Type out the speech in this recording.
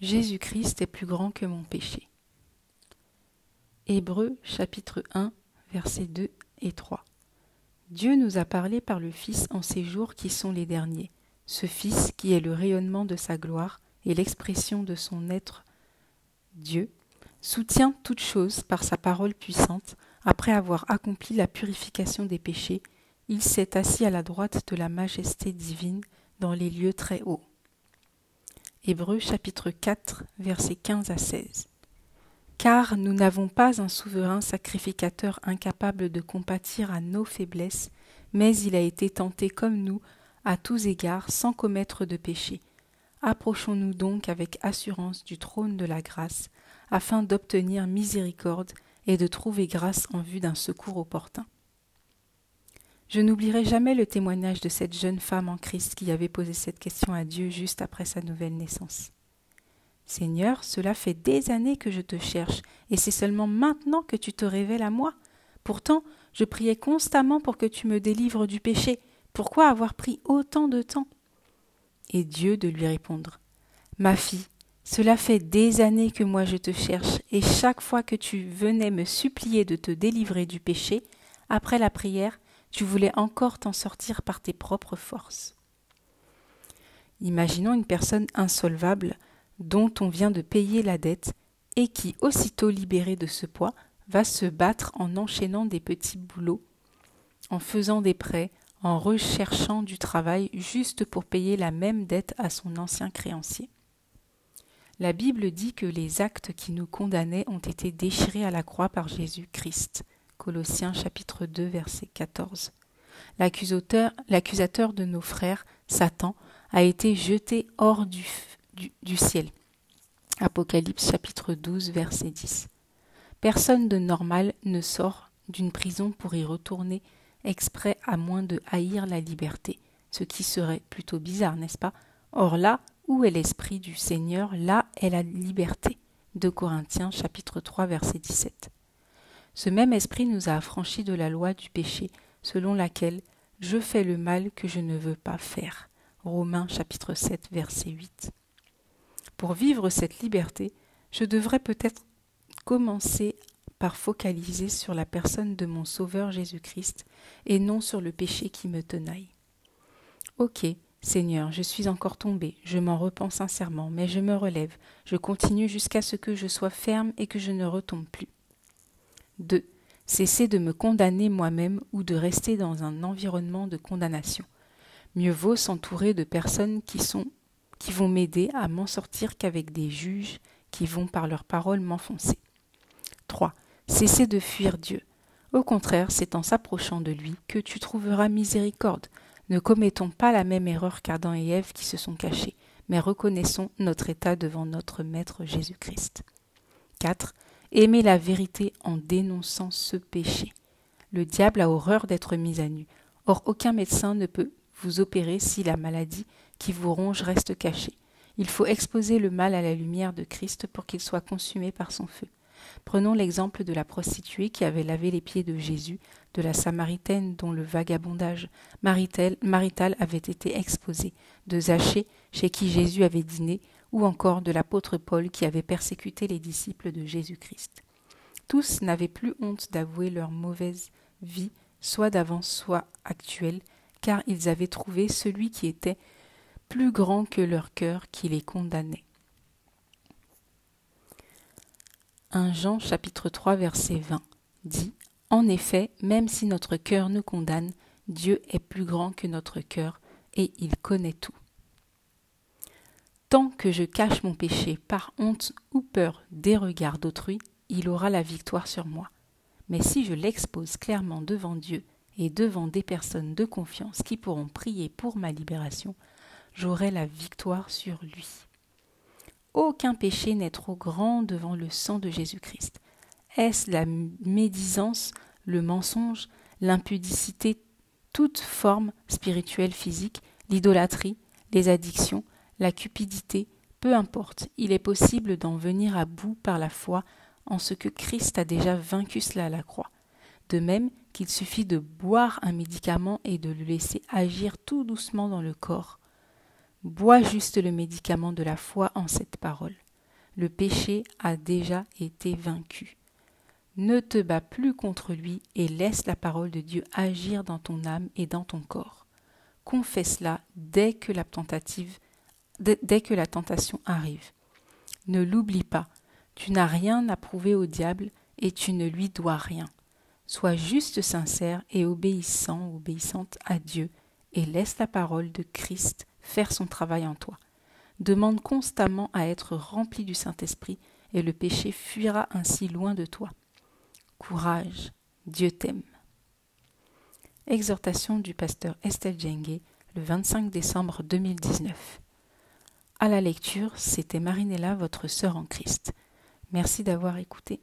Jésus-Christ est plus grand que mon péché. Hébreux chapitre 1 versets 2 et 3. Dieu nous a parlé par le Fils en ces jours qui sont les derniers, ce Fils qui est le rayonnement de sa gloire et l'expression de son être Dieu, soutient toutes choses par sa parole puissante, après avoir accompli la purification des péchés, il s'est assis à la droite de la majesté divine dans les lieux très hauts. Hébreux chapitre 4 versets 15 à 16. Car nous n'avons pas un souverain sacrificateur incapable de compatir à nos faiblesses, mais il a été tenté comme nous, à tous égards, sans commettre de péché. Approchons-nous donc avec assurance du trône de la grâce, afin d'obtenir miséricorde et de trouver grâce en vue d'un secours opportun. Je n'oublierai jamais le témoignage de cette jeune femme en Christ qui avait posé cette question à Dieu juste après sa nouvelle naissance. Seigneur, cela fait des années que je te cherche, et c'est seulement maintenant que tu te révèles à moi. Pourtant, je priais constamment pour que tu me délivres du péché. Pourquoi avoir pris autant de temps? Et Dieu de lui répondre. Ma fille, cela fait des années que moi je te cherche, et chaque fois que tu venais me supplier de te délivrer du péché, après la prière, tu voulais encore t'en sortir par tes propres forces. Imaginons une personne insolvable dont on vient de payer la dette et qui, aussitôt libérée de ce poids, va se battre en enchaînant des petits boulots, en faisant des prêts, en recherchant du travail juste pour payer la même dette à son ancien créancier. La Bible dit que les actes qui nous condamnaient ont été déchirés à la croix par Jésus-Christ. Colossiens chapitre 2 verset 14. L'accusateur, de nos frères, Satan, a été jeté hors du, du, du ciel. Apocalypse chapitre 12 verset 10. Personne de normal ne sort d'une prison pour y retourner exprès à moins de haïr la liberté, ce qui serait plutôt bizarre, n'est-ce pas? Or là, où est l'esprit du Seigneur, là est la liberté. De Corinthiens chapitre 3 verset 17. Ce même esprit nous a affranchis de la loi du péché, selon laquelle je fais le mal que je ne veux pas faire. Romains chapitre 7 verset 8. Pour vivre cette liberté, je devrais peut-être commencer par focaliser sur la personne de mon Sauveur Jésus-Christ et non sur le péché qui me tenaille. Ok, Seigneur, je suis encore tombé, je m'en repens sincèrement, mais je me relève, je continue jusqu'à ce que je sois ferme et que je ne retombe plus. 2. Cesser de me condamner moi-même ou de rester dans un environnement de condamnation. Mieux vaut s'entourer de personnes qui sont qui vont m'aider à m'en sortir qu'avec des juges qui vont par leurs paroles m'enfoncer. 3. Cesser de fuir Dieu. Au contraire, c'est en s'approchant de lui que tu trouveras miséricorde, ne commettons pas la même erreur qu'Adam et Ève qui se sont cachés, mais reconnaissons notre état devant notre Maître Jésus-Christ. 4. Aimez la vérité en dénonçant ce péché. Le diable a horreur d'être mis à nu. Or aucun médecin ne peut vous opérer si la maladie qui vous ronge reste cachée. Il faut exposer le mal à la lumière de Christ pour qu'il soit consumé par son feu. Prenons l'exemple de la prostituée qui avait lavé les pieds de Jésus, de la Samaritaine dont le vagabondage marital avait été exposé, de Zachée chez qui Jésus avait dîné, ou encore de l'apôtre Paul qui avait persécuté les disciples de Jésus-Christ. Tous n'avaient plus honte d'avouer leur mauvaise vie, soit d'avance, soit actuelle, car ils avaient trouvé celui qui était plus grand que leur cœur qui les condamnait. 1 Jean chapitre 3 verset 20 dit En effet, même si notre cœur nous condamne, Dieu est plus grand que notre cœur et il connaît tout. Tant que je cache mon péché par honte ou peur des regards d'autrui, il aura la victoire sur moi. Mais si je l'expose clairement devant Dieu et devant des personnes de confiance qui pourront prier pour ma libération, j'aurai la victoire sur lui. Aucun péché n'est trop grand devant le sang de Jésus-Christ. Est-ce la médisance, le mensonge, l'impudicité, toute forme spirituelle physique, l'idolâtrie, les addictions, la cupidité, peu importe, il est possible d'en venir à bout par la foi en ce que Christ a déjà vaincu cela à la croix. De même qu'il suffit de boire un médicament et de le laisser agir tout doucement dans le corps Bois juste le médicament de la foi en cette parole. le péché a déjà été vaincu. Ne te bats plus contre lui et laisse la parole de Dieu agir dans ton âme et dans ton corps. Confesse-la dès que la tentative, dès que la tentation arrive. Ne l'oublie pas, tu n'as rien à prouver au diable et tu ne lui dois rien. Sois juste sincère et obéissant, obéissante à Dieu, et laisse la parole de Christ faire son travail en toi. Demande constamment à être rempli du Saint-Esprit, et le péché fuira ainsi loin de toi. Courage, Dieu t'aime. Exhortation du pasteur Estelle Djengue, le 25 décembre 2019. À la lecture, c'était Marinella, votre sœur en Christ. Merci d'avoir écouté.